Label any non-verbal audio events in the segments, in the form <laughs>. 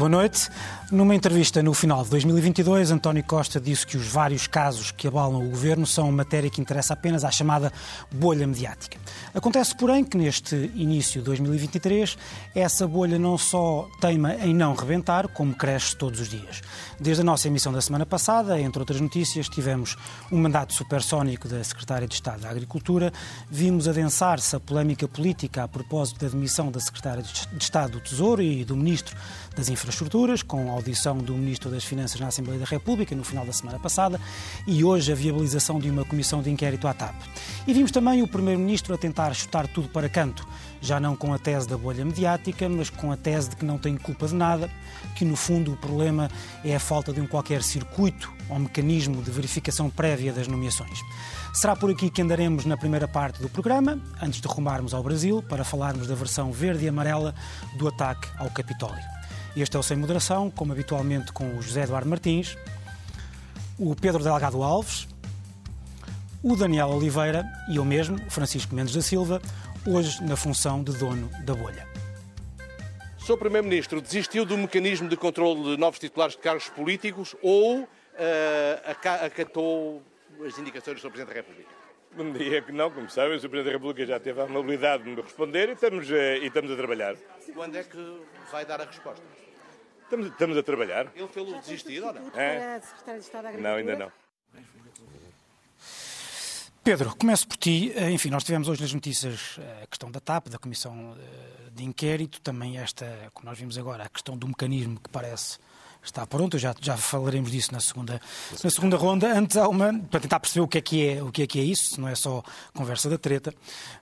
Boa noite. Numa entrevista no final de 2022, António Costa disse que os vários casos que abalam o governo são matéria que interessa apenas à chamada bolha mediática. Acontece, porém, que neste início de 2023, essa bolha não só teima em não rebentar, como cresce todos os dias. Desde a nossa emissão da semana passada, entre outras notícias, tivemos um mandato supersónico da Secretária de Estado da Agricultura, vimos adensar-se a polémica política a propósito da demissão da Secretária de Estado do Tesouro e do Ministro das Infraestruturas, com a audição do Ministro das Finanças na Assembleia da República no final da semana passada, e hoje a viabilização de uma comissão de inquérito à TAP. E vimos também o Primeiro-Ministro a tentar chutar tudo para canto, já não com a tese da bolha mediática, mas com a tese de que não tem culpa de nada, que no fundo o problema é a falta de um qualquer circuito ou mecanismo de verificação prévia das nomeações. Será por aqui que andaremos na primeira parte do programa, antes de rumarmos ao Brasil para falarmos da versão verde e amarela do ataque ao Capitólio. Este é o Sem Moderação, como habitualmente com o José Eduardo Martins, o Pedro Delgado Alves, o Daniel Oliveira e eu mesmo, Francisco Mendes da Silva, hoje na função de dono da bolha. Sr. Primeiro-Ministro, desistiu do mecanismo de controle de novos titulares de cargos políticos ou uh, acatou as indicações do Sr. Presidente da República? Bom dia, que não, como sabem, o Sr. Presidente da República já teve a amabilidade de me responder e estamos, uh, e estamos a trabalhar. Quando é que vai dar a resposta? Estamos, estamos a trabalhar. Ele fez-o desistir ou não? É? Não, ainda não. Pedro, começo por ti. Eh, enfim, nós tivemos hoje nas notícias eh, a questão da TAP, da Comissão eh, de Inquérito, também esta, como nós vimos agora, a questão do mecanismo que parece está pronto, já, já falaremos disso na segunda, na segunda ronda. Antes há uma, para tentar perceber o que é que é, o que é, que é isso, não é só conversa da treta,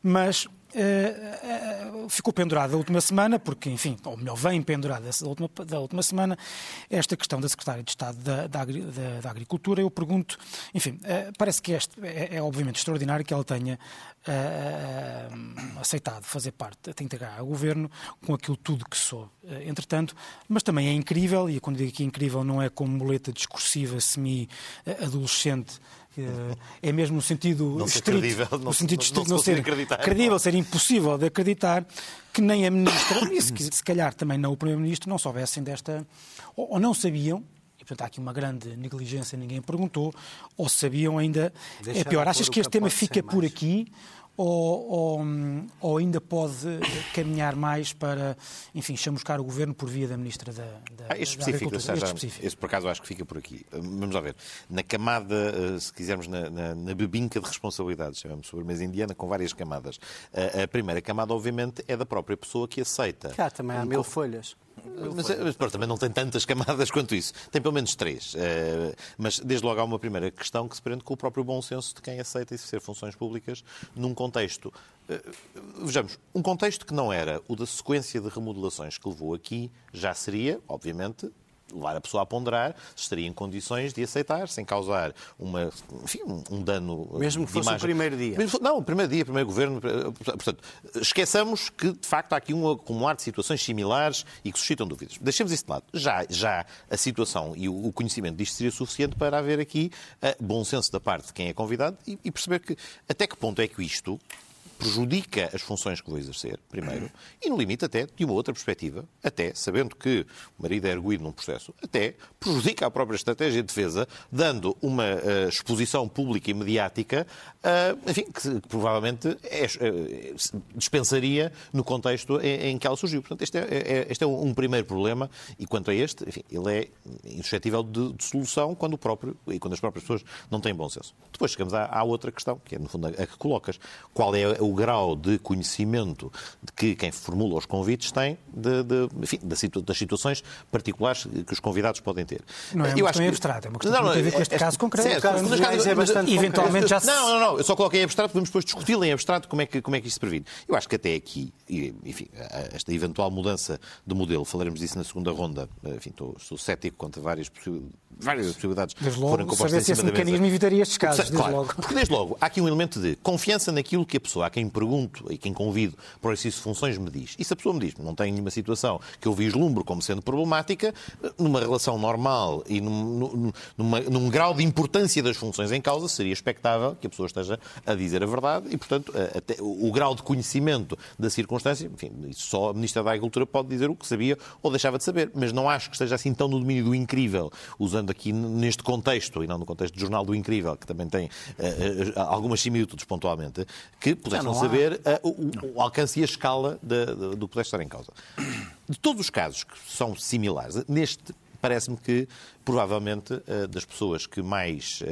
mas Uh, uh, ficou pendurada a última semana, porque, enfim, ou melhor, vem pendurada da última, da última semana, esta questão da Secretária de Estado da, da, da, da Agricultura. Eu pergunto, enfim, uh, parece que este é, é, obviamente extraordinário que ela tenha aceitado fazer parte, de integrar o governo com aquilo tudo que sou. entretanto, mas também é incrível, e quando digo aqui incrível, não é como muleta discursiva semi-adolescente é mesmo no sentido não estrito, credível, no sentido não, não, não ser acreditar, credível, ser impossível de acreditar que nem a ministra, <coughs> e se, se calhar também não o primeiro-ministro, não soubessem desta, ou, ou não sabiam, portanto há aqui uma grande negligência, ninguém perguntou, ou sabiam ainda, Deixar é pior. Achas que este tema fica por aqui? ou, ou, ou, ainda pode caminhar mais para, enfim, chamuscar o governo por via da Ministra da, da, ah, este específico, da Seja, este específico. Esse, por acaso, acho que fica por aqui. Vamos lá ver. Na camada, eh, se quisermos, na, na, na bebinca de responsabilidades, chamamos sobremesa indiana, com várias camadas. A, a, primeira camada, obviamente, é da própria pessoa que aceita. Cá também há mil folhas. Mas, mas pronto, também não tem tantas camadas quanto isso. Tem pelo menos três. Uh, mas desde logo há uma primeira questão que se prende com o próprio bom senso de quem aceita exercer funções públicas num contexto. Uh, vejamos, um contexto que não era o da sequência de remodelações que levou aqui, já seria, obviamente, levar a pessoa a ponderar se estaria em condições de aceitar, sem causar uma, enfim, um dano. Mesmo que fosse imagem. o primeiro dia. Não, o primeiro dia, o primeiro governo. Portanto, esqueçamos que, de facto, há aqui um acumular de situações similares e que suscitam dúvidas. Deixemos isso de lado. Já, já a situação e o conhecimento disto seria suficiente para haver aqui uh, bom senso da parte de quem é convidado e, e perceber que até que ponto é que isto prejudica as funções que vou exercer, primeiro, e no limite até de uma outra perspectiva, até sabendo que o marido é erguido num processo, até prejudica a própria estratégia de defesa, dando uma uh, exposição pública e mediática, uh, enfim, que, que provavelmente é, uh, dispensaria no contexto em, em, que ela surgiu. Portanto, este é, é, este é um, um, primeiro problema, e quanto a este, enfim, ele é insuscetível de, de, solução quando o próprio, e quando as próprias pessoas não têm bom senso. Depois chegamos à, à outra questão, que é, no fundo, a, a que colocas. Qual é o grau de conhecimento que quem formula os convites tem de, de, enfim, das situações particulares que os convidados podem ter. Não é uma eu questão que... abstrata, é uma questão não, não, que tem a ver com este é, caso concreto. Certo, caso mas caso, é bastante eventualmente já se... Não, não, não, eu só coloquei em abstrato, podemos depois discuti-lo em abstrato como é, que, como é que isto se previne. Eu acho que até aqui, enfim, esta eventual mudança de modelo, falaremos disso na segunda ronda, enfim, estou, estou cético quanto a várias várias possibilidades Desde logo, forem compostas em se esse cima da mesa. mecanismo evitaria estes casos, Porque, desde claro, logo. Porque desde logo, há aqui um elemento de confiança naquilo que a pessoa a quem pergunto e quem convido para o exercício de funções me diz. E se a pessoa me diz, não tem nenhuma situação que eu vislumbro como sendo problemática, numa relação normal e num, num, numa- num grau de importância das funções em causa, seria expectável que a pessoa esteja a dizer a verdade e, portanto, a- o o grau de conhecimento da circunstância, enfim, só a Ministra da Agricultura pode dizer o que sabia ou deixava de saber. Mas não acho que esteja assim tão no domínio do incrível, usando aqui n- neste contexto, e não no contexto do Jornal do Incrível, que também tem eh, algumas similitudes pontualmente, que pudessem saber eh, o, o- alcance e a escala de- de- do que pudesse estar em causa. De todos os casos que são similares, neste parece-me que, provavelmente, das pessoas que mais,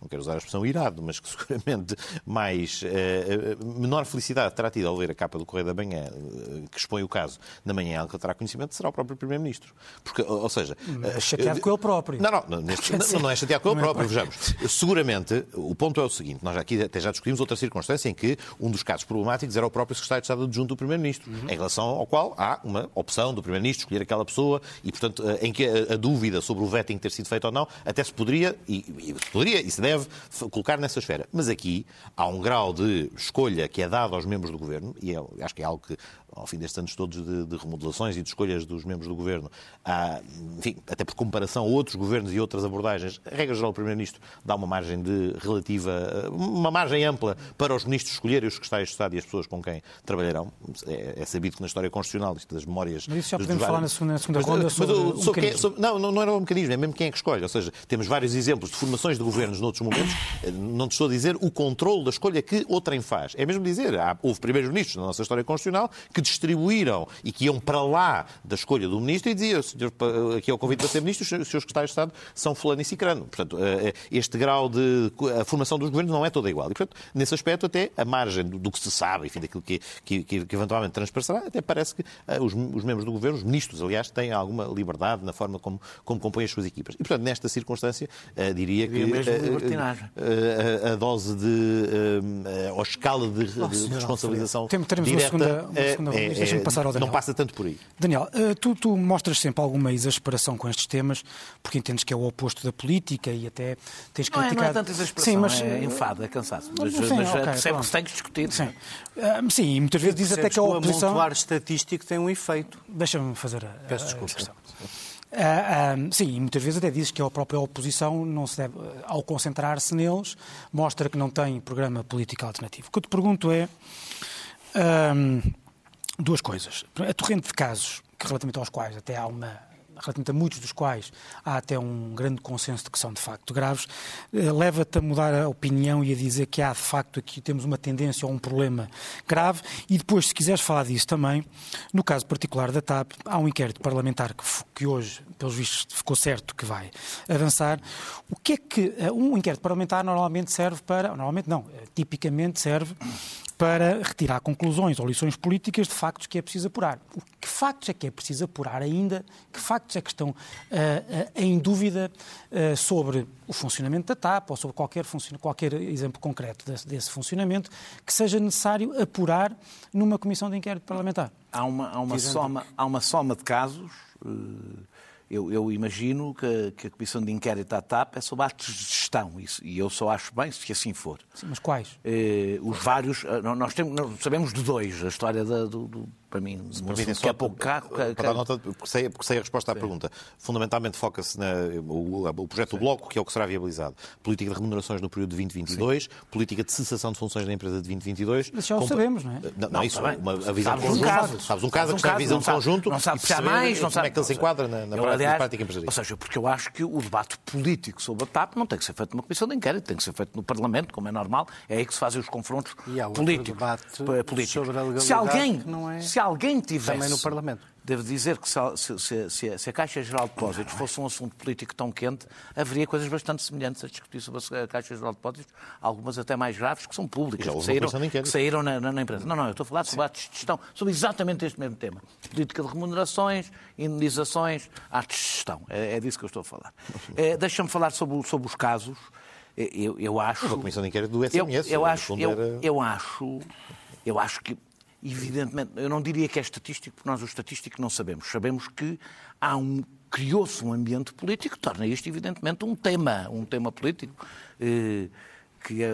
não quero usar a expressão irado, mas que <laughs> seguramente mais, eh, menor felicidade terá tido ao ler a capa do Correio da Manhã, eh, que expõe o caso na manhã, que terá conhecimento, será o próprio Primeiro-Ministro. Porque, ou seja... eh, chateado com ele próprio. Não, não, não, neste- <laughs> não, não é chateado com ele próprio, vejamos. Seguramente, o ponto é o seguinte, nós aqui até já discutimos outra circunstância em que um dos casos problemáticos era o próprio secretário de Estado adjunto do Primeiro-Ministro, em relação ao qual há uma opção do Primeiro-Ministro escolher aquela pessoa e, portanto, em que a, a dúvida sobre o vetting ter sido feito ou não, até se poderia, e, e se poderia e se deve, f- colocar nessa esfera. Mas aqui há um grau de escolha que é dado aos membros do Governo, e é- acho que é algo que, ao fim destes anos todos de, de remodelações e de escolhas dos membros do Governo, há, enfim, até por comparação a outros governos e outras abordagens, a regra geral do Primeiro-Ministro dá uma margem de relativa, eh, uma margem ampla para os ministros escolherem os secretários de Estado e as pessoas com quem trabalharão. É, é sabido que na história constitucional, isto das memórias... Mas isso já podemos falar na segunda- na segunda Mas, ronda mas sobre o- o sobre quem- mecanismo. sobre- não, não, não era o mecanismo, é mesmo quem é que escolhe. Ou seja, temos vários exemplos de formações de governos noutros momentos. Eh, Não te estou a dizer o controle da escolha que outrem faz. É mesmo dizer, há, houve primeiros ministros na nossa história constitucional que distribuíram e que iam para lá da escolha do ministro e diziam, senhor, aqui é o convite para ser ministro, os seus os seus secretários de Estado são fulano e cicrano. Portanto, eh, este grau de... A formação dos governos não é toda igual. E, portanto, nesse aspecto, até a margem do, que se sabe, enfim, daquilo que, que, que- que eventualmente transparecerá, até parece que eh, os, os membros do governo, os ministros, aliás, têm alguma liberdade na forma como, como compõem as suas equipas. E, portanto, nesta circunstância, eh, diria que Diria eh, libertinagem. eh, a, a dose de. eh, ou a escala de, de senhor responsabilização. Teremos uma direta, segunda- uma eh, segunda- eh, deixa-me passar ao Daniel. Não passa tanto por aí. Daniel, eh, tu, tu mostras sempre alguma exasperação com estes temas, porque entendes que é o oposto da política e até tens Não é, criticado... não é tanta exasperação, Sim, mas, é eh, enfado, é cansaço. Mas, sim, mas ok, sempre pronto. que se tem que discutir. Sim, Ah, sim e muitas vezes diz até que a o oposição... amontoar estatístico tem um efeito. Deixa-me fazer a, Peço desculpa. expressão. Ah, ah, sim, e muitas vezes até diz que a própria oposição, não se deve, ao concentrar-se neles, mostra que não tem programa político alternativo. O que eu te pergunto é ah, duas coisas. A torrente de casos, que relativamente aos quais até há uma relativamente a muitos dos quais há até um grande consenso de que são de facto graves, eh, leva-te a mudar a opinião e a dizer que há de facto aqui temos uma tendência ou um problema grave e depois, se quiseres falar disso também, no caso particular da TAP, há um inquérito parlamentar que, que hoje, pelos vistos, ficou certo que vai avançar. O que é que eh, um inquérito parlamentar normalmente serve para, normalmente não, eh, tipicamente serve para retirar conclusões ou lições políticas de factos que é preciso apurar. O que factos é que é preciso apurar ainda? Que factos é que estão ah, ah, em dúvida ah, sobre o funcionamento da TAP ou sobre qualquer, qualquer exemplo concreto desse, desse funcionamento que seja necessário apurar numa comissão de inquérito parlamentar? Há uma, há uma, soma, há uma soma de casos. Eu, eu imagino que, a- que a Comissão de Inquérito à TAP é sobre atos de gestão. isso- E eu só acho bem se assim for. Sim, mas quais? Eh, os vários. eh, nós, temos, nós sabemos de dois. A história da- do, do- Para mim, se Permitem que é pouco cá. para dar nota, porque sei, porque sei a resposta à pergunta. Fundamentalmente foca-se no o, projeto do Bloco, que é o que será viabilizado. Política de remunerações no período de 2022, política de cessação de funções da empresa de 2022. Mas já o sabemos, não é? Não, não, Não, isso é uma a visão Sabes um conjunta. caso. Sabes um caso Sabes que está a visão não sabe- conjunto. Não sabe se há perceber mais, não como sabe é que ele se enquadra na, na Eu, prática, aliás, prática empresarial. Ou seja, porque eu acho que o debate político sobre a TAP não tem que ser feito numa comissão de inquérito, tem que ser feito no Parlamento, como é normal. É aí que se fazem os confrontos E políticos. sobre a legalidade se alguém, que não é- se alguém tivesse. Também no Parlamento. Devo dizer que se, a- se- se- se a- a Caixa Geral de Depósitos fosse um assunto político tão quente, haveria coisas bastante semelhantes a discutir sobre a Caixa Geral de Depósitos, algumas até mais graves, que são públicas, Já que saíram, que saíram na, na- na empresa. Não, não, eu estou a falar sobre atos de gestão, sobre exatamente este mesmo tema. Política de remunerações, indenizações, atos de gestão. É, é disso que eu estou a falar. É, Deixa-me falar sobre, sobre os casos. Eu, eu acho. Uma comissão de inquérito do Eu, SMS. eu no acho, eu, era- eu acho, eu acho que, evidentemente, eu não diria que é estatístico, porque nós o estatístico não sabemos. Sabemos que há um criou-se um ambiente político torna isto, evidentemente, um tema, um tema político. Eh, que é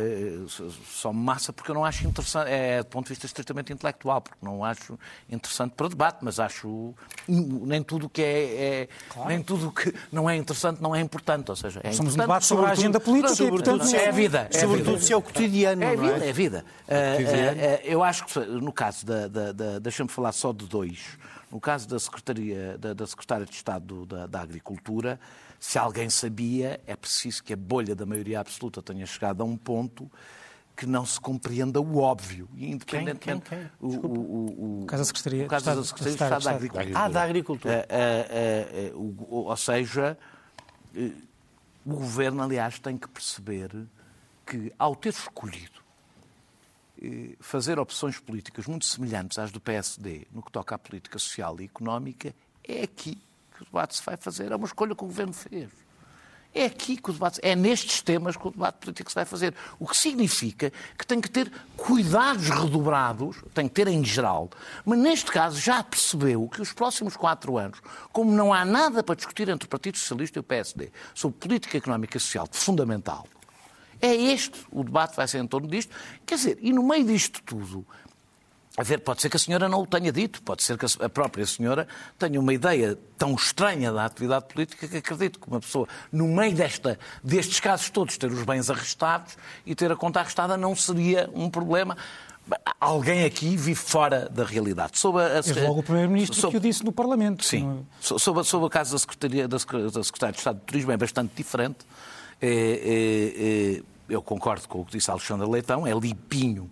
só massa porque eu não acho interessante, é do ponto de vista estritamente intelectual, porque não acho interessante para debate, mas acho nem tudo que é, é claro. nem tudo que não é interessante não é importante, ou seja, é Somos um debate sobre a agenda política e, portanto, é a vida. É sobretudo se é o cotidiano, é a vida, é? é a vida. Uh, uh, eu acho que no caso da, da, da deixa-me falar só de dois, no caso da secretaria da, da secretária de Estado da, da Agricultura se alguém sabia, é preciso que a bolha da maioria absoluta tenha chegado a um ponto que não se compreenda o óbvio. E independentemente. Quem, quem, quem? O, o, o, o, caso da Secretaria, o caso da Secretaria de Estado, da Agricultura. Ah, da Agricultura. Uh, uh, uh, ou seja, o governo, aliás, tem que perceber que, ao ter escolhido fazer opções políticas muito semelhantes às do PSD no que toca à política social e económica, é aqui que o debate se vai fazer, é uma escolha que o Governo fez. É aqui que o debate, é nestes temas que o debate político se vai fazer. O que significa que tem que ter cuidados redobrados, tem que ter em geral, mas neste caso já percebeu que os próximos quatro anos, como não há nada para discutir entre o Partido Socialista e o PSD sobre política económica e social fundamental, é este o debate vai ser em torno disto. Quer dizer, e no meio disto tudo, a ver, pode ser que a senhora não o tenha dito, pode ser que a própria senhora tenha uma ideia tão estranha da atividade política que acredito que uma pessoa, no meio desta, destes casos todos, ter os bens arrestados e ter a conta arrestada não seria um problema. Alguém aqui vive fora da realidade. Sobre a, a, logo o Primeiro-Ministro sobre, que o disse no Parlamento. Sim. É? Sobre, sobre o caso da Secretaria, da Secretária de Estado de Turismo é bastante diferente. É, é, é, eu concordo com o que disse Alexandre Leitão, é limpinho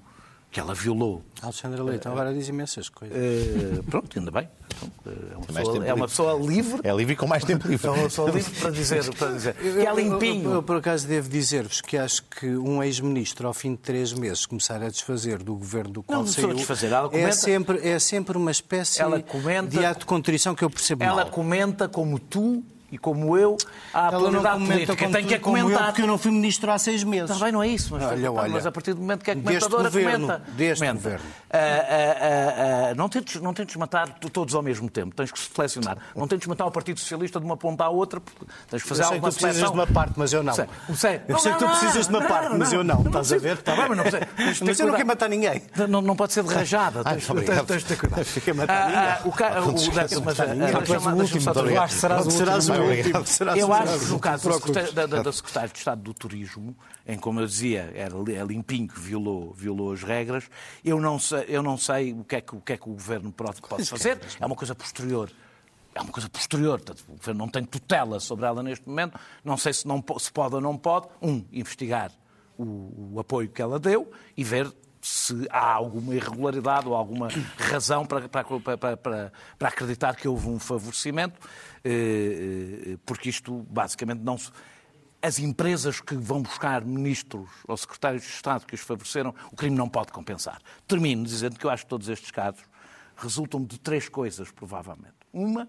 que ela violou. Alexandra Leitão agora diz imensas coisas. Uh, pronto, ainda bem. Então, é, uma pessoa, é uma pessoa livre. É livre e com mais tempo livre. É uma pessoa livre para dizer, para dizer que é limpinho. Eu, eu, eu, por acaso, devo dizer-vos que acho que um ex-ministro, ao fim de três meses, começar a desfazer do governo do qual não, saiu... Não desfazer. Ela comenta, é, sempre, é sempre uma espécie comenta, de ato de contrição que eu percebo Ela mal. comenta como tu e como eu, a Ela atualidade não política. Como tem que a comentar. comentar. porque eu não fui ministro há seis meses. Está bem, não é isso. Mas, olha, olha, mas a partir do momento que é deste comentadora, governo, comenta. Deste comenta. governo. Uh, uh, uh, não, tentes, não tentes matar todos ao mesmo tempo. Tens que selecionar. Não tentes matar o Partido Socialista de uma ponta à outra. Tens que fazer eu sei alguma que tu precisas seleção. de uma parte, mas eu não. Sei, sei. Eu sei que tu precisas de uma parte, mas eu não. Estás a ver? Está bem, mas não precisa. Mas eu não quero matar ninguém. Não, não pode ser de rajada. Tens, de ter cuidado. Fica matar ninguém. O, ca- o, mas, és o último, serás o Serás o último. último. serás Eu o acho que no caso da secretária, da, da, da secretária de Estado do Turismo, em como eu dizia, era é limpinho que violou, violou as regras, eu não sei, eu não sei o, que é que, o que é que o Governo pode, fazer. É uma coisa posterior. É uma coisa posterior. Portanto, o Governo não tem tutela sobre ela neste momento. Não sei se, não, se pode ou não pode. Um, investigar o, o apoio que ela deu e ver se há alguma irregularidade ou alguma razão para, para, para, para, acreditar que houve um favorecimento, porque isto basicamente não se. As empresas que vão buscar ministros ou secretários de Estado que os favoreceram, o crime não pode compensar. Termino dizendo que eu acho que todos estes casos resultam de três coisas, provavelmente. Uma,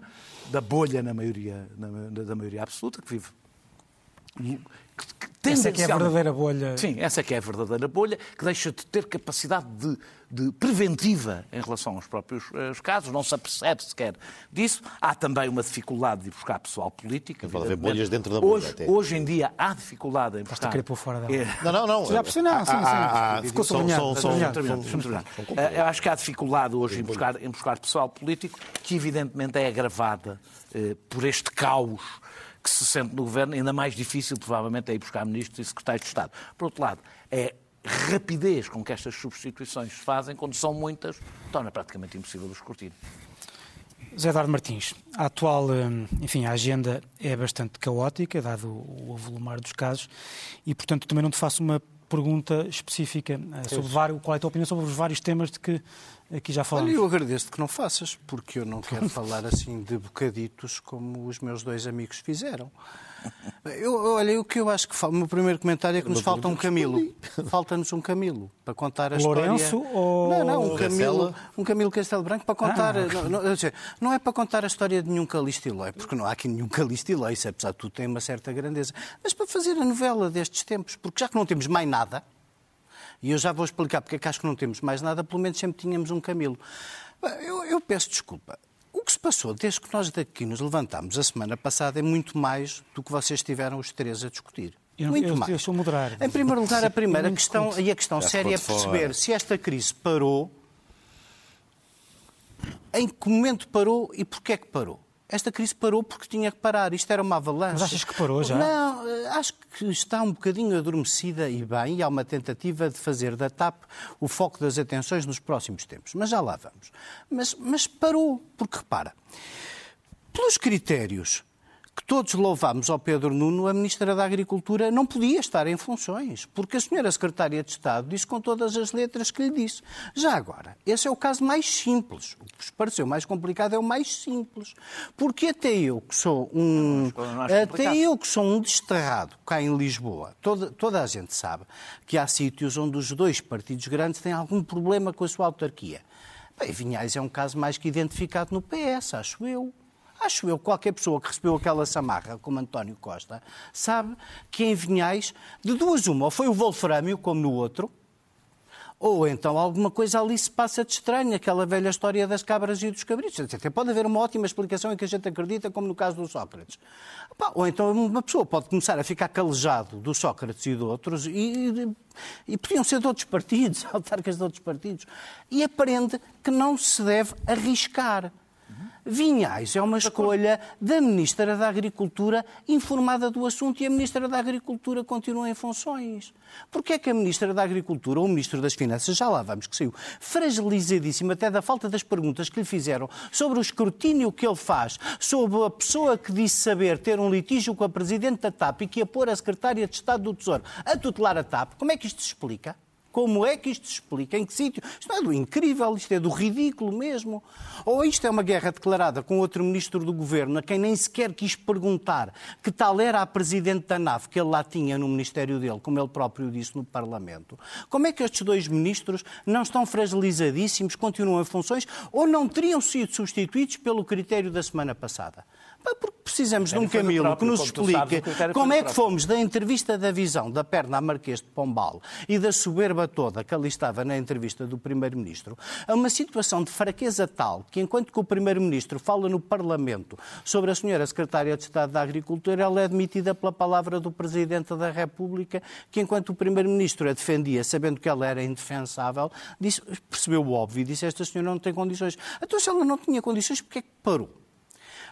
da bolha na maioria, na, da maioria absoluta, que vive Essa é que é a verdadeira bolha. Sim, essa é que é a verdadeira bolha, que deixa de ter capacidade de, de preventiva em relação aos próprios eh, casos, não se apercebe sequer disso. Há também uma dificuldade de buscar pessoal político. Pode haver bolhas dentro da bolha Hoje, até. hoje em dia há dificuldade em buscar... querer pôr fora dela. É, Não, não, não. Já percebi, não, sim, sim. Ficou sublinhado, Eu acho que há dificuldade hoje em buscar, em buscar pessoal político, que evidentemente é agravada eh, por este caos que se sente no governo, ainda mais difícil, provavelmente, é ir buscar ministros e secretários de Estado. Por outro lado, é rapidez com que estas substituições se fazem, quando são muitas, torna praticamente impossível o escrutínio. Zé Eduardo Martins, a atual, hum, enfim, a agenda é bastante caótica, dado o o avolumar dos casos, e, portanto, também não te faço uma pergunta específica eh, sobre vários, qual é a tua opinião sobre os vários temas de que aqui já Olha, falamos. eu agradeço-te que não faças, porque eu não quero falar assim de bocaditos como os meus dois amigos fizeram. Eu, olha, o que eu acho que falta, o meu primeiro comentário é que nos falta um Camilo. Falta-nos um Camilo para contar a Lourenço história. ou Não, não, um Camilo, Castelo? um Camilo Castelo Branco para contar. Ah, não, não, não é para contar a história de nenhum Calixto e Loi, porque não há aqui nenhum Calixto e Loi, isso apesar de tudo tem uma certa grandeza. Mas para fazer a novela destes tempos, porque já que não temos mais nada, e eu já vou explicar porque é que acho que não temos mais nada, pelo menos sempre tínhamos um Camilo. Eu, eu peço desculpa. O que se passou desde que nós daqui nos levantámos a semana passada é muito mais do que vocês tiveram os três a discutir. Eu, muito eu, mais. eu sou moderar. Em primeiro lugar, a primeira questão, e a questão Já séria é perceber fora. se esta crise parou, em que momento parou e porquê é que parou. Esta crise parou porque tinha que parar. Isto era uma avalanche. Mas achas que parou já? Não, eh, acho que está um bocadinho adormecida e bem, e há uma tentativa de fazer da TAP o foco das atenções nos próximos tempos. Mas já lá vamos. Mas, mas parou, porque repara, pelos critérios todos louvámos ao Pedro Nuno, a Ministra da Agricultura não podia estar em funções, porque a senhora Secretária de Estado disse com todas as letras que lhe disse. Já agora, esse é o caso mais simples. O que vos pareceu mais complicado é o mais simples. Porque até eu, que sou um. não acho Até eu, que sou um desterrado cá em Lisboa, toda, toda a gente sabe que há sítios onde os dois partidos grandes têm algum problema com a sua autarquia. Bem, Vinhais é um caso mais que identificado no PS, acho eu. Acho eu, qualquer pessoa que recebeu aquela samarra, como António Costa, sabe que em Vinhais, de duas uma, ou foi o Wolframio, como no outro, ou então alguma coisa ali se passa de estranho, aquela velha história das cabras e dos cabritos. Até pode haver uma ótima explicação em que a gente acredita, como no caso do Sócrates. Ou então uma pessoa pode começar a ficar calejado do Sócrates e de outros, e, e podiam ser de outros partidos, <laughs> autarcas de outros partidos, e aprende que não se deve arriscar. Vinhais é uma escolha da Ministra da Agricultura informada do assunto e a Ministra da Agricultura continua em funções. Porquê é que a Ministra da Agricultura ou o Ministro das Finanças, já lá vamos que saiu, fragilizadíssimo até da falta das perguntas que lhe fizeram sobre o escrutínio que ele faz, sobre a pessoa que disse saber ter um litígio com a Presidente da TAP e que ia pôr a Secretária de Estado do Tesouro a tutelar a TAP, como é que isto se explica? Como é que isto se explica? Em que sítio? Isto não é do incrível, isto é do ridículo mesmo. Ou isto é uma guerra declarada com outro ministro do governo, a quem nem sequer quis perguntar que tal era a presidente da NAV que ele lá tinha no ministério dele, como ele próprio disse no Parlamento. Como é que estes dois ministros não estão fragilizadíssimos, continuam em funções, ou não teriam sido substituídos pelo critério da semana passada? Porque precisamos de um foi do Camilo que nos como sabes, explique foi como é que fomos da entrevista da visão da perna a Marquês de Pombal e da soberba toda que ali estava na entrevista do Primeiro-Ministro a uma situação de fraqueza tal que enquanto que o Primeiro-Ministro fala no Parlamento sobre a senhora Secretária de Estado da Agricultura, ela é admitida pela palavra do Presidente da República que enquanto o Primeiro-Ministro a defendia, sabendo que ela era indefensável, disse, percebeu o óbvio e disse esta senhora não tem condições. Então se ela não tinha condições, porquê é que parou?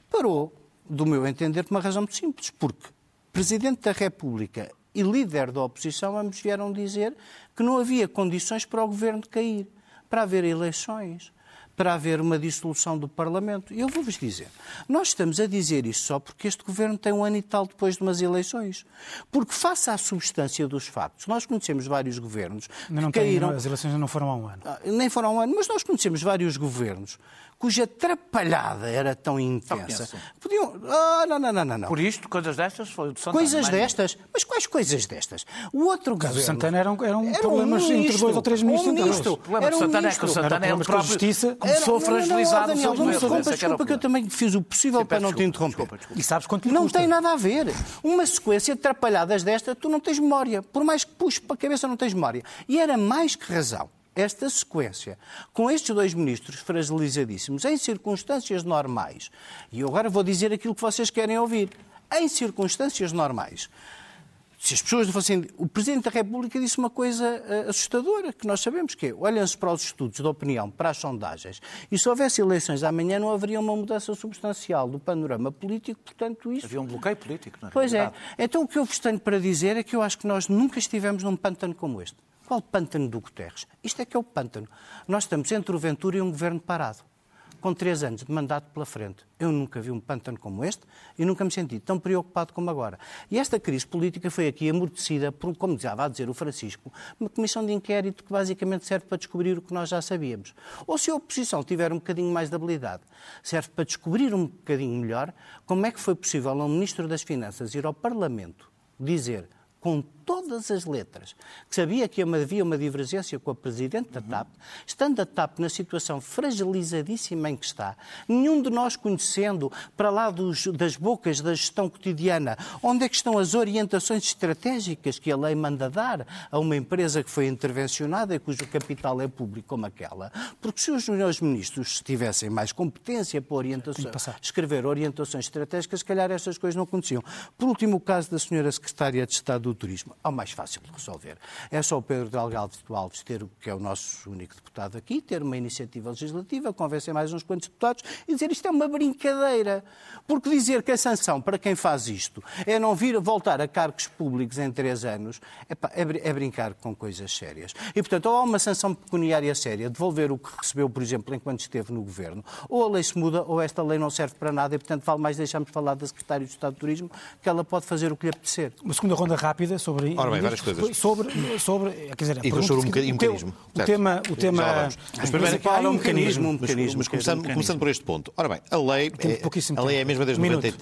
Parou, do meu entender, por uma razão muito simples, porque Presidente da República e líder da oposição ambos vieram dizer que não havia condições para o governo cair, para haver eleições, para haver uma dissolução do Parlamento. E eu vou-vos dizer, nós estamos a dizer isso só porque este governo tem um ano e tal depois de umas eleições. Porque, face à substância dos factos, nós conhecemos vários governos não que tem, caíram. as eleições não foram há um ano. Ah, Nem foram um ano, mas nós conhecemos vários governos cuja atrapalhada era tão intensa. Podiam. Ah, não, não, não, não. não. Por isto, coisas destas, foi o de Santana. Coisas destas? Mas quais coisas destas? O outro caso do Santana eram, eram Era um problemas entre ministro, dois ou três ministros um entre ministro. O problema Era do um Santana é que o ministro. Santana Era é o próprio justiça. começou não, fragilizar o seu governo. é o desculpa, que eu também fiz o possível Sim, para não te desculpa, interromper. desculpa, desculpa. E sabes quanto lhe Não custa? tem nada a ver. Uma sequência de atrapalhadas desta, tu não tens memória. Por mais que puxes para a cabeça, não tens memória. E era mais que razão. Esta sequência, com estes dois ministros fragilizadíssimos, em circunstâncias normais, e eu agora vou dizer aquilo que vocês querem ouvir, em circunstâncias normais, se as pessoas não fossem. O Presidente da República disse uma coisa eh, assustadora, que nós sabemos que é: olhem-se para os estudos de opinião, para as sondagens, e se houvesse eleições amanhã não haveria uma mudança substancial do panorama político, portanto, isso. Havia um bloqueio político, na Pois é. Então o que eu vos tenho para dizer é que eu acho que nós nunca estivemos num pântano como este. Qual pântano do Guterres? Isto é que é o pântano. Nós estamos entre o Ventura e um governo parado, com três anos de mandato pela frente. Eu nunca vi um pântano como este e nunca me senti tão preocupado como agora. E esta crise política foi aqui amortecida por, como dizia a dizer o Francisco, uma comissão de inquérito que basicamente serve para descobrir o que nós já sabíamos. Ou se a oposição tiver um bocadinho mais de habilidade, serve para descobrir um bocadinho melhor como é que foi possível a um Ministro das Finanças ir ao Parlamento dizer com todas as letras que sabia que havia uma divergência com a Presidente da TAP, estando a TAP na situação fragilizadíssima em que está, nenhum de nós conhecendo, para lá dos, das bocas da gestão cotidiana, onde é que estão as orientações estratégicas que a lei manda dar a uma empresa que foi intervencionada e cujo capital é público como aquela. Porque se os senhores ministros tivessem mais competência para orientação, escrever orientações estratégicas, se calhar estas coisas não aconteciam. Por último, o caso da senhora Secretária de Estado do Turismo. É o mais fácil de resolver. É só o Pedro Delgado de Alves ter, que é o nosso único deputado aqui, ter uma iniciativa legislativa, convencer mais uns quantos deputados e dizer isto é uma brincadeira. Porque dizer que a sanção para quem faz isto é não vir voltar a cargos públicos em três anos é, é brincar com coisas sérias. E, portanto, ou há uma sanção pecuniária séria, devolver o que recebeu, por exemplo, enquanto esteve no governo, ou a lei se muda, ou esta lei não serve para nada e, portanto, vale mais deixarmos falar da Secretária de Estado de Turismo, que ela pode fazer o que lhe apetecer. Uma segunda ronda rápida sobre. Ora bem, várias coisas. Sobre, sobre, quer dizer, e sobre o mecanismo. O tema. O tema mas primeiro, há um mecanismo. Um mecanismo mas, começando, começando por este ponto. Ora bem, a lei, é, a lei é a mesma desde um 90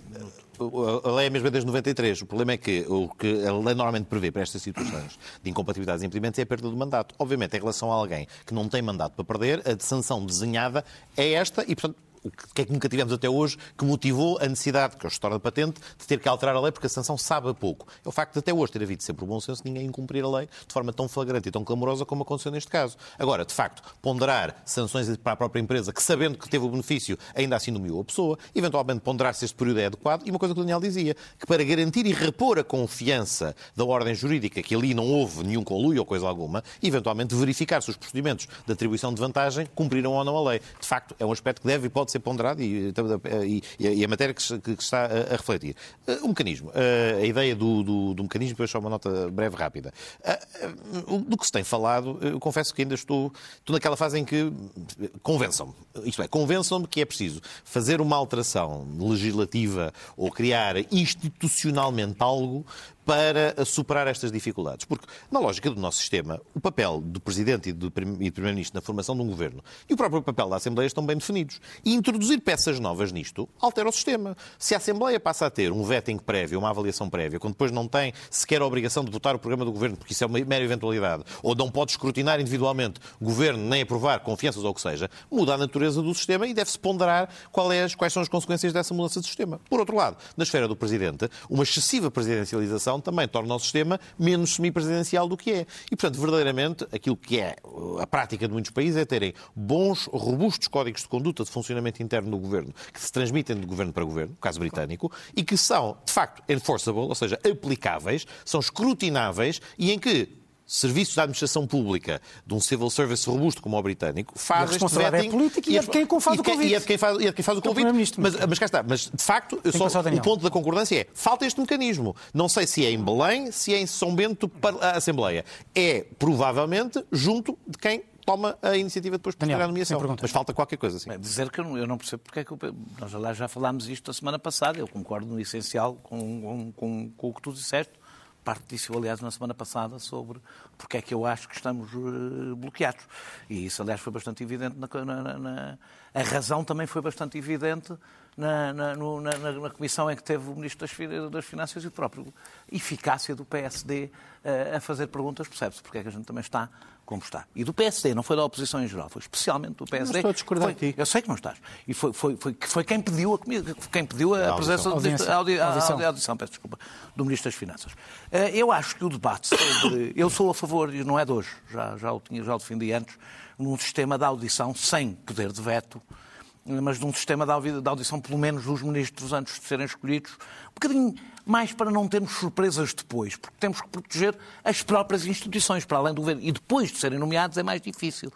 a lei é a mesma desde 93. O problema é que o que a lei normalmente prevê para estas situações de incompatibilidades e impedimentos é a perda do mandato. Obviamente, em relação a alguém que não tem mandato para perder, a sanção desenhada é esta e, portanto, o que é que nunca tivemos até hoje que motivou a necessidade, que é a história da patente, de ter que alterar a lei porque a sanção sabe a pouco. É o facto de até hoje ter havido sempre o bom senso de ninguém incumprir a lei de forma tão flagrante e tão clamorosa como aconteceu neste caso. Agora, de facto, ponderar sanções para a própria empresa que, sabendo que teve o benefício, ainda assim nomeou a pessoa, eventualmente ponderar se este período é adequado, e uma coisa que o Daniel dizia, que para garantir e repor a confiança da ordem jurídica, que ali não houve nenhum conluio ou coisa alguma, eventualmente verificar se os procedimentos de atribuição de vantagem cumpriram ou não a lei. De facto, é um aspecto que deve e pode ser ponderado e e, e a matéria que, que está a, a, refletir. Uh, o mecanismo, uh, a ideia do, do, do, mecanismo, depois só uma nota breve, rápida. Uh, do que se tem falado, eu confesso que ainda estou, estou naquela fase em que convençam-me, isto é, convençam-me que é preciso fazer uma alteração legislativa ou criar institucionalmente algo para superar estas dificuldades. Porque, na lógica do nosso sistema, o papel do Presidente e do Primeiro-Ministro na formação de um governo e o próprio papel da Assembleia estão bem definidos. E introduzir peças novas nisto altera o sistema. Se a Assembleia passa a ter um vetting prévio, uma avaliação prévia, quando depois não tem sequer a obrigação de votar o programa do governo, porque isso é uma mera eventualidade, ou não pode escrutinar individualmente governo nem aprovar confianças ou o que seja, muda a natureza do sistema e deve-se ponderar é, quais são as consequências dessa mudança de sistema. Por outro lado, na esfera do Presidente, uma excessiva presidencialização também torna o sistema menos semipresidencial do que é. E, portanto, verdadeiramente, aquilo que é a prática de muitos países é terem bons, robustos códigos de conduta de funcionamento interno do governo, que se transmitem de governo para governo, no caso britânico, e que são, de facto, enforceable, ou seja, aplicáveis, são escrutináveis e em que serviços de administração pública de um civil service robusto como o britânico faz a este é política e, é de quem faz o convite. E é de quem faz, e é de quem faz o convite. Mas, mas cá está. Mas, de facto, eu só, o ponto da concordância é falta este mecanismo. Não sei se é em Belém, se é em São Bento para a Assembleia. É, provavelmente, junto de quem toma a iniciativa depois de a nomeação. Mas falta qualquer coisa assim. dizer que eu não percebo porque é que... Eu, nós já falámos isto a semana passada. Eu concordo no essencial com, com, com, com o que tu disseste parte disso, aliás, na semana passada, sobre porque é que eu acho que estamos uh, bloqueados. E isso, aliás, foi bastante evidente. Na, na, na, a razão também foi bastante evidente na, no, na, comissão em que teve o Ministro das, das Finanças e o próprio eficácia do PSD uh, eh, a fazer perguntas, percebe-se porque é que a gente também está como está. E do PSD, não foi da oposição em geral, foi especialmente do PSD. Não estou a discordar foi, ti. Eu sei que não estás. E foi, foi, foi, foi quem pediu a, quem pediu a, a presença a audição. Audi, audição. Audição, peço desculpa, do Ministro das Finanças. Eh, eu acho que o debate sobre. Eu sou a favor, e não é de hoje, já, já, o, tinha, já o defendi antes, num sistema de audição sem poder de veto mas de um sistema de audição, pelo menos dos ministros antes de serem escolhidos, um bocadinho mais para não termos surpresas depois, porque temos que proteger as próprias instituições, para além do governo. E depois de serem nomeados é mais difícil.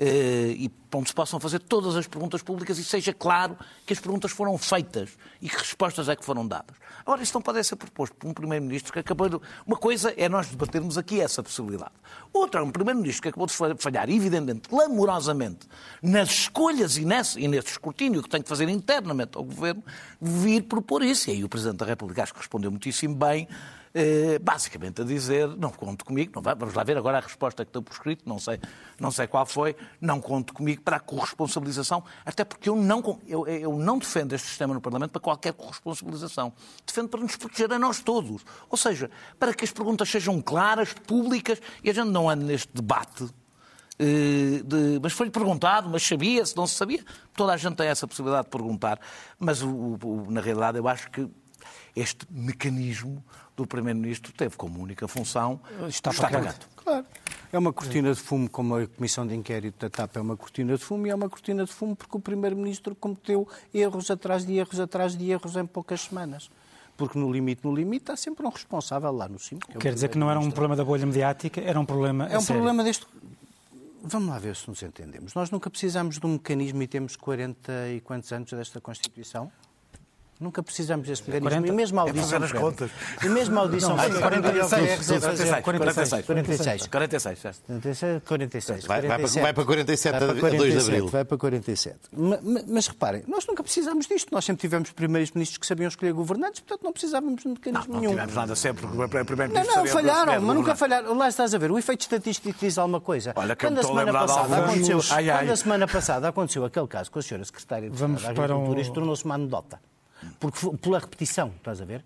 Eh, e onde se possam fazer todas as perguntas públicas e seja claro que as perguntas foram feitas e que respostas é que foram dadas. Agora, isto não pode ser proposto por um Primeiro-Ministro que acabou de... Uma coisa é nós debatermos aqui essa possibilidade. Outra é um Primeiro-Ministro que acabou de falhar, evidentemente, clamorosamente, nas escolhas e nesse, e nesse escrutínio que tem que fazer internamente ao Governo, vir propor isso. E aí o Presidente da República acho que respondeu muitíssimo bem, basicamente a dizer, não conto comigo, não vamos lá ver agora a resposta que deu por escrito, não sei, não sei qual foi, não conto comigo para a corresponsabilização, até porque eu não, eu, eu não defendo este sistema no Parlamento para qualquer corresponsabilização. Defendo para nos proteger a nós todos. Ou seja, para que as perguntas sejam claras, públicas e a gente não ande neste debate eh, de, mas foi-lhe perguntado, mas sabia, se não se sabia. Toda a gente tem essa possibilidade de perguntar. Mas, o, o, na realidade, eu acho que este mecanismo do Primeiro-Ministro teve como única função Está estar para cagado. Claro. É uma cortina de fumo, como a Comissão de Inquérito da TAP é uma cortina de fumo, e é uma cortina de fumo porque o Primeiro-Ministro cometeu erros atrás de erros atrás de erros em poucas semanas. Porque no limite, no limite, há sempre um responsável lá no cimo. que é Quer dizer que não era um problema da bolha mediática, era um problema. É um sério. problema deste. Vamos lá ver se nos entendemos. Nós nunca precisamos de um mecanismo e temos 40 e quantos anos desta Constituição? Nunca precisamos desse mecanismo. 40? E mesmo a É audição. fazer as contas. E mesmo a audição. Não, prévia. 46, É fazer- 46, 46. 46. 46, já. 46, 46. Vai- vai para- 47. vai para 47 Vai para a 2 de 47, abril. Vai para 47. Ma- ma- Mas, reparem, nós nunca precisamos disto. Nós sempre tivemos primeiros ministros que sabiam escolher governantes, portanto não precisávamos de Não, mecanismo não nenhum. tivemos nada sempre, porque o primeiro Não, não, falharam, mas nunca falharam. Lá estás a ver, o efeito estatístico diz alguma coisa. Olha, que eu quando a semana passada aconteceu, Ai, ai. quando a semana passada aconteceu aquele caso com a senhora secretária de Vamos Estado da para Agricultura, um- isto tornou-se uma anedota. Porque pela repetição, estás a ver?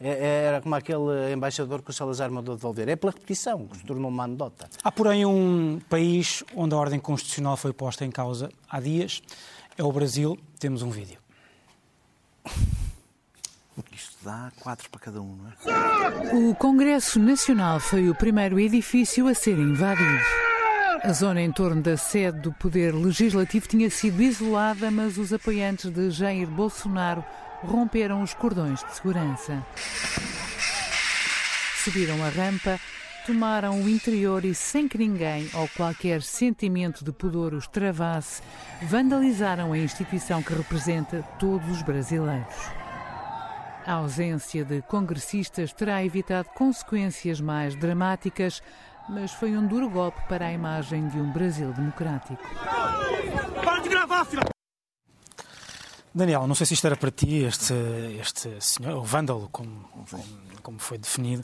É- Era como aquele embaixador que o Salazar mandou devolver. É pela repetição que se tornou uma anedota. Há, porém, um país onde a ordem constitucional foi posta em causa há dias. É o Brasil. Temos um vídeo. Isto dá quatro para cada um, não é? O Congresso Nacional foi o primeiro edifício a ser invadido. A zona em torno da sede do Poder Legislativo tinha sido isolada, mas os apoiantes de Jair Bolsonaro romperam os cordões de segurança. Subiram a rampa, tomaram o interior e, sem que ninguém ou qualquer sentimento de pudor os travasse, vandalizaram a instituição que representa todos os brasileiros. A ausência de congressistas terá evitado consequências mais dramáticas, mas foi um duro golpe para a imagem de um Brasil democrático. Daniel, não sei se isto era para ti, este, este senhor, o vândalo, como, como, como foi definido.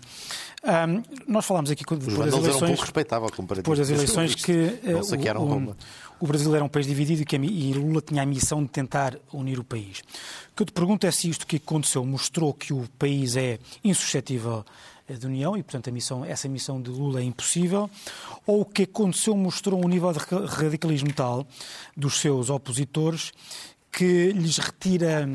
Ahm, nós falámos aqui depois das vândalos eram um eleições. pouco respeitável Depois das eleições que eh, o, o, o Brasil era um país dividido e, que e Lula tinha a missão de tentar unir o país. O que eu te pergunto é se isto que aconteceu mostrou que o país é insuscetível eh, de união e, portanto, missão, essa missão de Lula é impossível, ou o que aconteceu mostrou um nível de ra- radicalismo tal dos seus opositores que lhes retira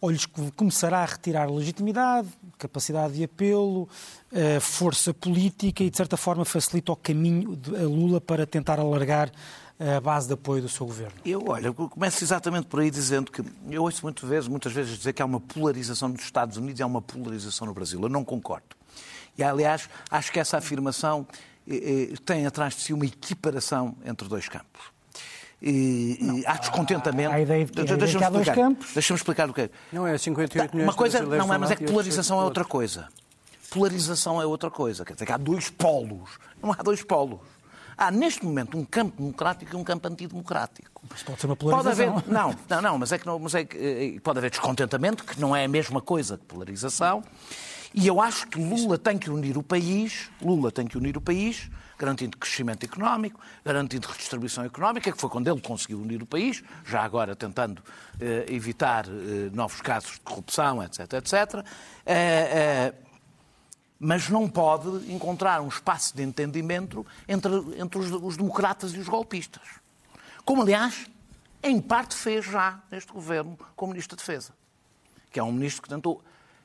ou lhes começará a retirar legitimidade, capacidade de apelo, eh, força política e, de certa forma, facilita o caminho a Lula para tentar alargar a base de apoio do seu governo. Eu, olha, eu começo exatamente por aí dizendo que eu ouço muitas vezes, muitas vezes dizer que há uma polarização nos Estados Unidos e há uma polarização no Brasil. Eu não concordo. E, aliás, acho que essa afirmação eh, eh, tem atrás de si uma equiparação entre dois campos. E, e há descontentamento. há a ideia de que- de Deixa-me que há dois explicar. campos. Deixa-me explicar o que é. Não é 58 milhões Uma coisa, de não é, mas é que polarização é outra coisa. Polarização é outra coisa. Quer dizer que há dois polos. Não há dois polos. Há, neste momento, um campo democrático e um campo antidemocrático. Mas pode ser uma Pode haver, polarização. não, não, não, mas é que, não, mas é que eh, pode haver descontentamento, que não é a mesma coisa que polarização. E eu acho que Lula tem que unir o país, Lula tem que unir o país, garantindo crescimento económico, garantindo redistribuição económica, que foi quando ele conseguiu unir o país, já agora tentando eh, evitar eh, novos casos de corrupção, etc, etc. Eh, mas não pode encontrar um espaço de entendimento entre, entre os, os democratas e os golpistas. Como, aliás, em parte fez já neste governo com o Ministro da Defesa, que é um ministro que tentou,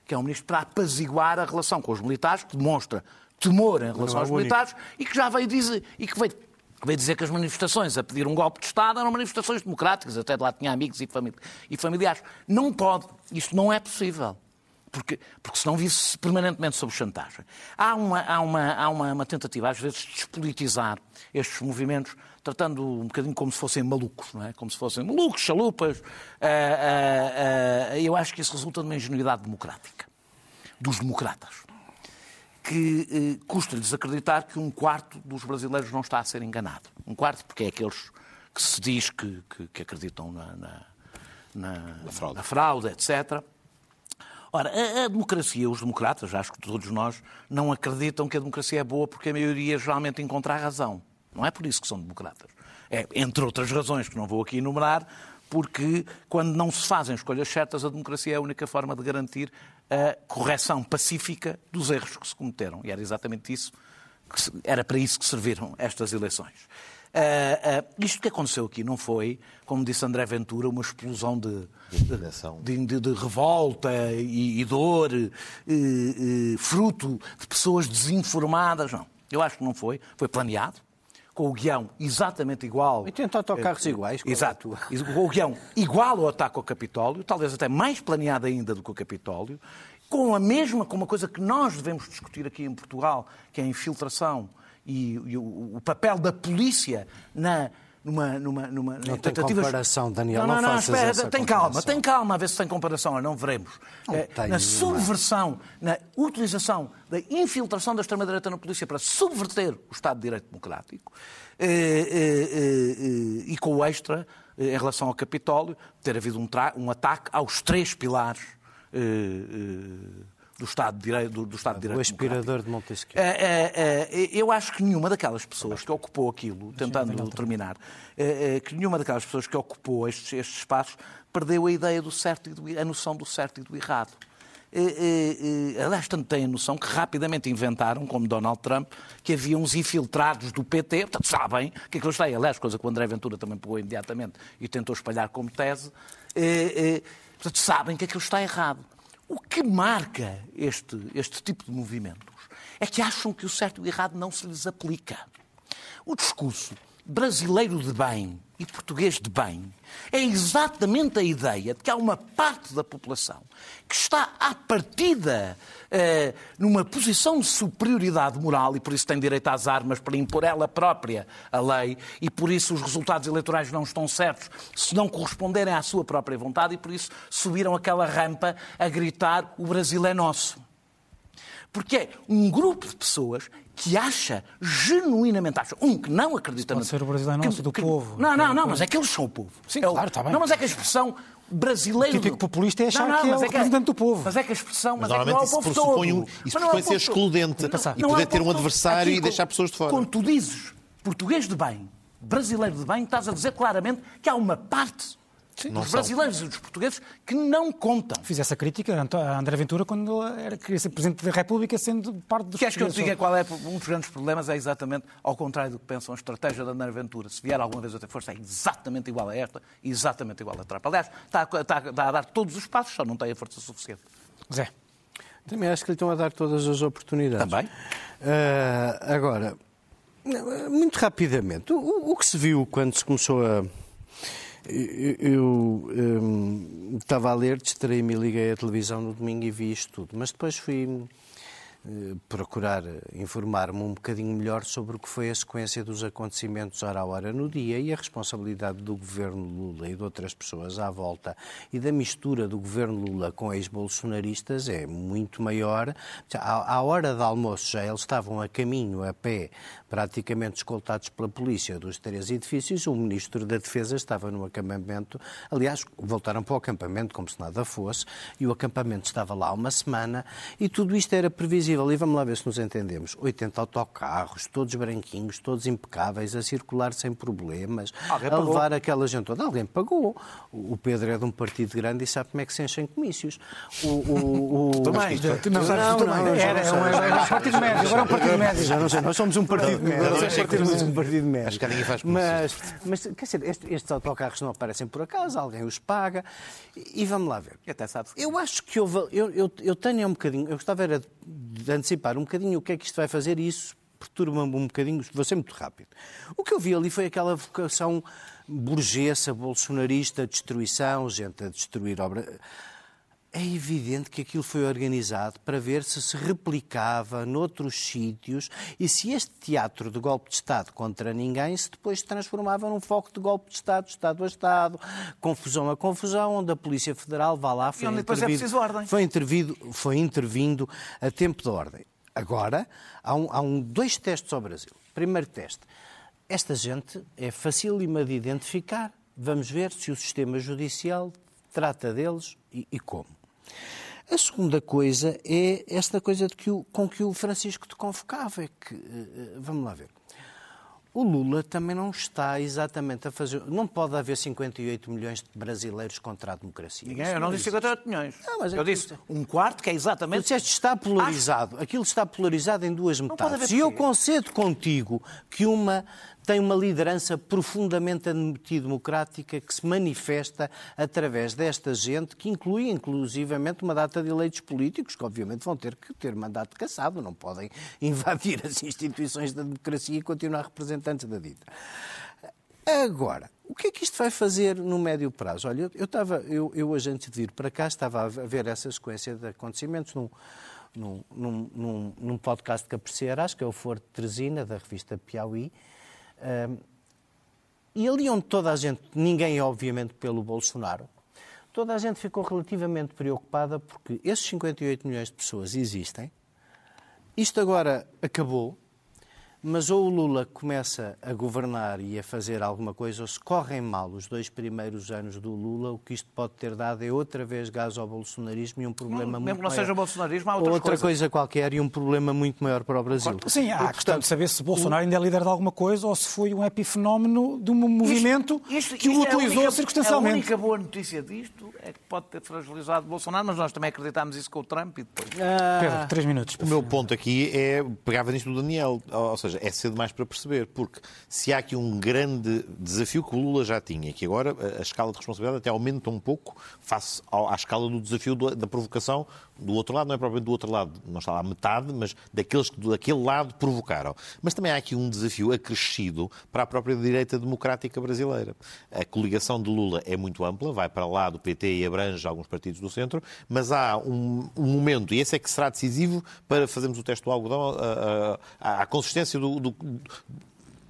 que é um ministro para apaziguar a relação com os militares, que demonstra temor em relação é aos militares e que já veio dizer, e que veio, veio dizer que as manifestações a pedir um golpe de Estado eram manifestações democráticas, até de lá tinha amigos e, famili- e familiares. Não pode, isto não é possível. Porque, porque senão vive-se permanentemente sob chantagem. Há, uma, há, uma, há uma, uma tentativa, às vezes, de despolitizar estes movimentos, tratando um bocadinho como se fossem malucos, não é? Como se fossem malucos, chalupas. Ah, ah, eu acho que isso resulta de uma ingenuidade democrática, dos democratas, que eh, custa-lhes acreditar que um quarto dos brasileiros não está a ser enganado. Um quarto, porque é aqueles que se diz que, que- que acreditam na, na- na- fraude. na fraude, etc. Ora, a, a, democracia, os democratas, acho que todos nós, não acreditam que a democracia é boa porque a maioria geralmente encontra a razão. Não é por isso que são democratas. É, entre outras razões que não vou aqui enumerar, porque quando não se fazem escolhas certas, a democracia é a única forma de garantir a correção pacífica dos erros que se cometeram. E era exatamente isso, que era para isso que serviram estas eleições. Uh, uh, isto que aconteceu aqui não foi, como disse André Ventura, uma explosão de, de, de, de revolta e, e dor, uh, fruto de pessoas desinformadas. Não. Eu acho que não foi. Foi planeado, com o guião exatamente igual. E tenta autocarros é, iguais. Exato. Com o guião igual ao ataque ao Capitólio, talvez até mais planeado ainda do que o Capitólio, com a mesma, com uma coisa que nós devemos discutir aqui em Portugal, que é a infiltração e, e o, o papel da polícia na numa, numa, numa não tem comparação, Daniel, não, não, não, não espera, tem calma, tem calma a ver se tem comparação, não veremos. Não é, na subversão, na utilização da infiltração da extrema-direita na polícia para subverter o Estado de Direito Democrático eh, eh, e com o extra em relação ao Capitólio, ter havido um, um ataque aos três pilares do Estado de Direito. Do, do Estado de Direito o aspirador de Montesquieu. É, é, é, eu acho que nenhuma daquelas pessoas que ocupou aquilo, tentando terminar, que nenhuma daquelas pessoas que ocupou estes, estes espaços perdeu a ideia do certo e do, a noção do certo e do errado. aliás, tanto têm a noção que rapidamente inventaram, como Donald Trump, que havia uns infiltrados do PT, portanto, sabem que aquilo está aí. Aliás, coisa que o André Ventura também pegou imediatamente e tentou espalhar como tese, portanto, sabem que aquilo está errado. O que marca este, este tipo de movimentos é que acham que o certo e o errado não se lhes aplica. O discurso brasileiro de bem e português de bem é exatamente a ideia de que há uma parte da população que está à partida eh, numa posição de superioridade moral e por isso tem direito às armas para impor ela própria a lei e por isso os resultados eleitorais não estão certos se não corresponderem à sua própria vontade e por isso subiram aquela rampa a gritar o Brasil é nosso. Porque é um grupo de pessoas que acha genuinamente, acha, um, que não acredita... Pode ser o Brasil é nosso, que, do que, povo. Não, não, não, mas é que eles são o povo. Sim, é o, claro, está bem. Não, mas é que a expressão brasileiro... O típico populista é achar não, não, que é o é representante do povo. Mas é que a expressão... Mas, mas é que não é o povo todo. Um, isso pressupõe ser excludente e poder ter um adversário e deixar pessoas de fora. Quando tu dizes português de bem, brasileiro de bem, estás a dizer claramente que há uma parte Sim, dos brasileiros e dos portugueses que não contam. Fiz essa crítica a André Ventura quando era, queria ser Presidente da República, sendo parte dos Queres que eu te diga qual é um dos grandes problemas? É exatamente ao contrário do que pensam. A estratégia da André Ventura, se vier alguma vez a ter força, é exatamente igual a esta, exatamente igual a Trump. Aliás, está, está, está a dar todos os passos, só não tem a força suficiente. Zé. Também acho que lhe estão a dar todas as oportunidades. Também. Uh, agora, muito rapidamente, o, o que se viu quando se começou a eu, eu um, estava a ler, distraí-me e liguei a televisão no domingo e vi isto tudo, mas depois fui procurar informar-me um bocadinho melhor sobre o que foi a sequência dos acontecimentos hora a hora no dia e a responsabilidade do governo Lula e de outras pessoas à volta e da mistura do governo Lula com ex-bolsonaristas é muito maior. À hora de almoço já eles estavam a caminho, a pé, praticamente escoltados pela polícia dos três edifícios. O ministro da Defesa estava no acampamento. Aliás, voltaram para o acampamento como se nada fosse e o acampamento estava lá uma semana e tudo isto era previsível possível, e vamos lá ver se nos entendemos, 80 autocarros, todos branquinhos, todos impecáveis, a circular sem problemas, Alguém a pagou. levar aquela gente toda. Alguém pagou. O Pedro é de um partido grande e sabe como é que se enchem comícios. O, o, o... <laughs> Também. Não, não, não, não, era, era um partido médio, agora é um partido médio. Já não sei, nós somos um partido médio. Nós somos um partido médio. Acho que ninguém faz mas, mas, quer dizer, estes, estes autocarros não aparecem por acaso, alguém os paga. E vamos lá ver. Até sabes. Eu acho que houve, eu, eu, eu tenho um bocadinho, eu gostava era de antecipar um bocadinho o que é que isto vai fazer e isso perturba-me um bocadinho, vou ser muito rápido. O que eu vi ali foi aquela vocação burguesa, bolsonarista, destruição, gente a destruir obra. É evidente que aquilo foi organizado para ver se se replicava noutros sítios e se este teatro de golpe de Estado contra ninguém se depois transformava num foco de golpe de Estado, Estado a Estado, confusão a confusão, onde a Polícia Federal vá lá, foi, e onde depois é foi, intervido, foi intervindo a tempo de ordem. Agora, há, um, há um, dois testes ao Brasil. Primeiro teste. Esta gente é facílima de identificar. Vamos ver se o sistema judicial trata deles e, e como. A segunda coisa é esta coisa de que o, com que o Francisco te convocava. É que, eh, vamos lá ver. O Lula também não está exatamente a fazer. Não pode haver 58 milhões de brasileiros contra a democracia. Ninguém, eu não disse 58 milhões. Não, mas eu disse um quarto, que é Tu exatamente. disseste está polarizado. Aquilo está polarizado em duas metades. E eu concedo contigo que uma tem uma liderança profundamente antidemocrática que se manifesta através desta gente, que inclui inclusivamente uma data de eleitos políticos, que obviamente vão ter que ter mandato cassado, não podem <laughs> invadir as instituições da democracia e continuar representantes da dita. Agora, o que é que isto vai fazer no médio prazo? Olha, eu, estava, eu, eu hoje antes de vir para cá estava a ver essa sequência de acontecimentos num, num, num, num, podcast que apreciarás, que é o Foro de Teresina, da revista Piauí. E ali onde toda a gente, ninguém obviamente pelo Bolsonaro, toda a gente ficou relativamente preocupada porque esses 58 milhões de pessoas existem, isto agora acabou, mas ou o Lula começa a governar e a fazer alguma coisa, ou se correm mal os dois primeiros anos do Lula, o que isto pode ter dado é outra vez gás ao bolsonarismo e um problema Mesmo muito que não maior. seja o bolsonarismo, há Ou outras outra coisas. coisa qualquer e um problema muito maior para o Brasil. Sim, há E, a questão de saber se Bolsonaro o- ainda é líder de alguma coisa ou se foi um epifenómeno de um movimento Isto- que o isto é utilizou única- circunstancialmente. A única boa notícia disto é que pode ter fragilizado Bolsonaro, mas nós também acreditámos isso com o Trump e depois. Pedro, três minutos. O meu ponto aqui é, pegava nisto do Daniel, ou seja, é cedo mais para perceber, porque se há aqui um grande desafio que o Lula já tinha, que agora a, escala de responsabilidade até aumenta um pouco face à escala do desafio da provocação do outro lado, não é propriamente do outro lado, não está lá metade, mas daqueles que daquele lado provocaram. Mas também há aqui um desafio acrescido para a própria direita democrática brasileira. A coligação de Lula é muito ampla, vai para lá do PT e abrange alguns partidos do centro, mas há um, um momento, e esse é que será decisivo para fazermos o teste do algodão, a consistência do- do,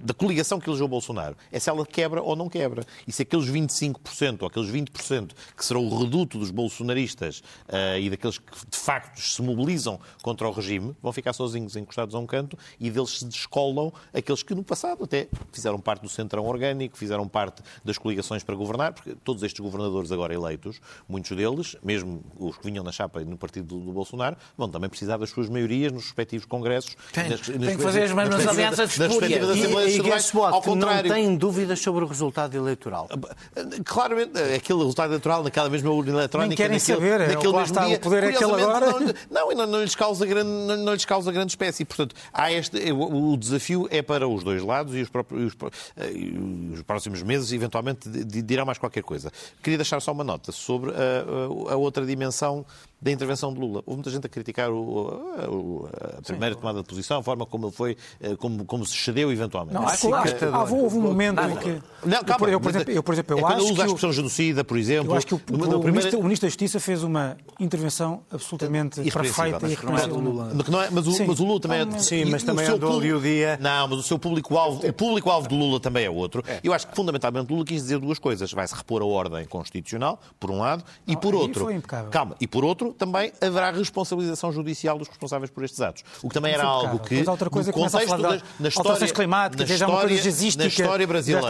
da coligação que elegeu o Bolsonaro. É se ela quebra ou não quebra. E se aqueles 25% ou aqueles 20% que serão o reduto dos bolsonaristas eh, e daqueles que de facto se mobilizam contra o regime vão ficar sozinhos encostados a um canto e deles se descolam aqueles que no passado até fizeram parte do centrão orgânico, fizeram parte das coligações para governar, porque todos estes governadores agora eleitos, muitos deles, mesmo os que vinham na chapa e no partido do, Bolsonaro, vão também precisar das suas maiorias nos respectivos congressos. Tem- nas- tem nas- que fazer as mesmas alianças espúrias. E, e guess what? ao contrário. Não tem dúvidas sobre o resultado eleitoral. Claramente, aquele resultado eleitoral naquela mesma urna eletrónica. Nem querem naquele, saber, é, naquele mesmo está, dia, o poder é aquele agora. Não, não, não, lhes causa grande, não, não lhes causa grande espécie. Portanto, há este, o, o desafio é para os dois lados e os, próprios, os, pró- e os próximos meses, eventualmente, dirão mais qualquer coisa. Queria deixar só uma nota sobre a, a- a outra dimensão da intervenção de Lula. Houve muita gente a criticar o- o- a primeira tomada de posição, a forma como ele foi, eh, como, como se cedeu eventualmente. Não, acho, acho que ah, houve um momento em que. Não, calma, eu, por exemplo, eu, por exemplo, eu é quando acho usa a que. o- expressão genocida, por exemplo. Eu acho que o, numa- o, primeira- ministro, o Ministro da Justiça fez uma intervenção absolutamente Irrepreensível. perfeita e Mas é não é- mas, o, Sim. mas o Lula também é. Sim, e mas o também andou ali público- o dia- Não, mas o seu público-alvo o público-alvo de Lula também é outro. Eu acho que fundamentalmente Lula quis dizer duas coisas. Vai-se repor a ordem constitucional, por um lado, e por outro. foi impecável. Calma, e por outro, também haverá responsabilização judicial dos responsáveis por estes atos. O que também era algo que. Outra coisa no contexto da- de na história, na já é coisa história- Na história brasileira.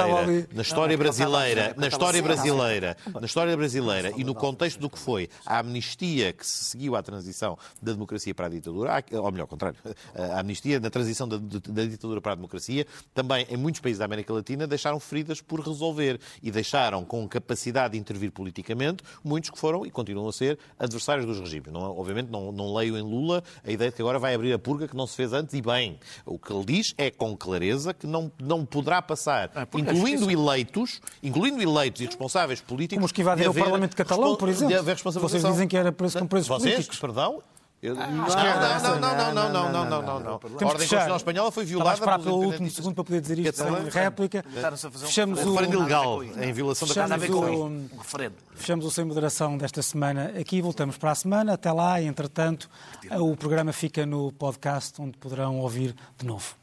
Na história brasileira. Na história brasileira. Na história brasileira e no contexto do que foi a amnistia que se seguiu à transição da democracia para a ditadura, ou melhor, ao contrário, a amnistia na transição da, da ditadura para a democracia, também em muitos países da América Latina deixaram feridas por resolver e deixaram com capacidade de intervir politicamente muitos que foram e continuam a ser adversários dos regimes. Não, obviamente não, não leio em Lula a ideia de que agora vai abrir a purga que não se fez antes e bem. O que ele diz é com clareza que não, não poderá passar, porque a incluindo eleitos, incluindo eleitos e responsáveis políticos, Como os que invadiram o Parlamento catalão, por exemplo. Vocês dizem que era preso com presos Vocês? políticos. Perdão? Eu- que não, não, não, não, não, não, não, não, não, não, não. A ordem constitucional espanhola foi violada esperar pelo último segundo para poder dizer isto sem Catalães. réplica. Fechamos o, Referendo ilegal, em violação da Nada a ver com Fechamos isto. Um referendo. Fechamos o Sem Moderação desta semana aqui. Voltamos para a semana. Até lá, entretanto, o programa fica no podcast onde poderão ouvir de novo.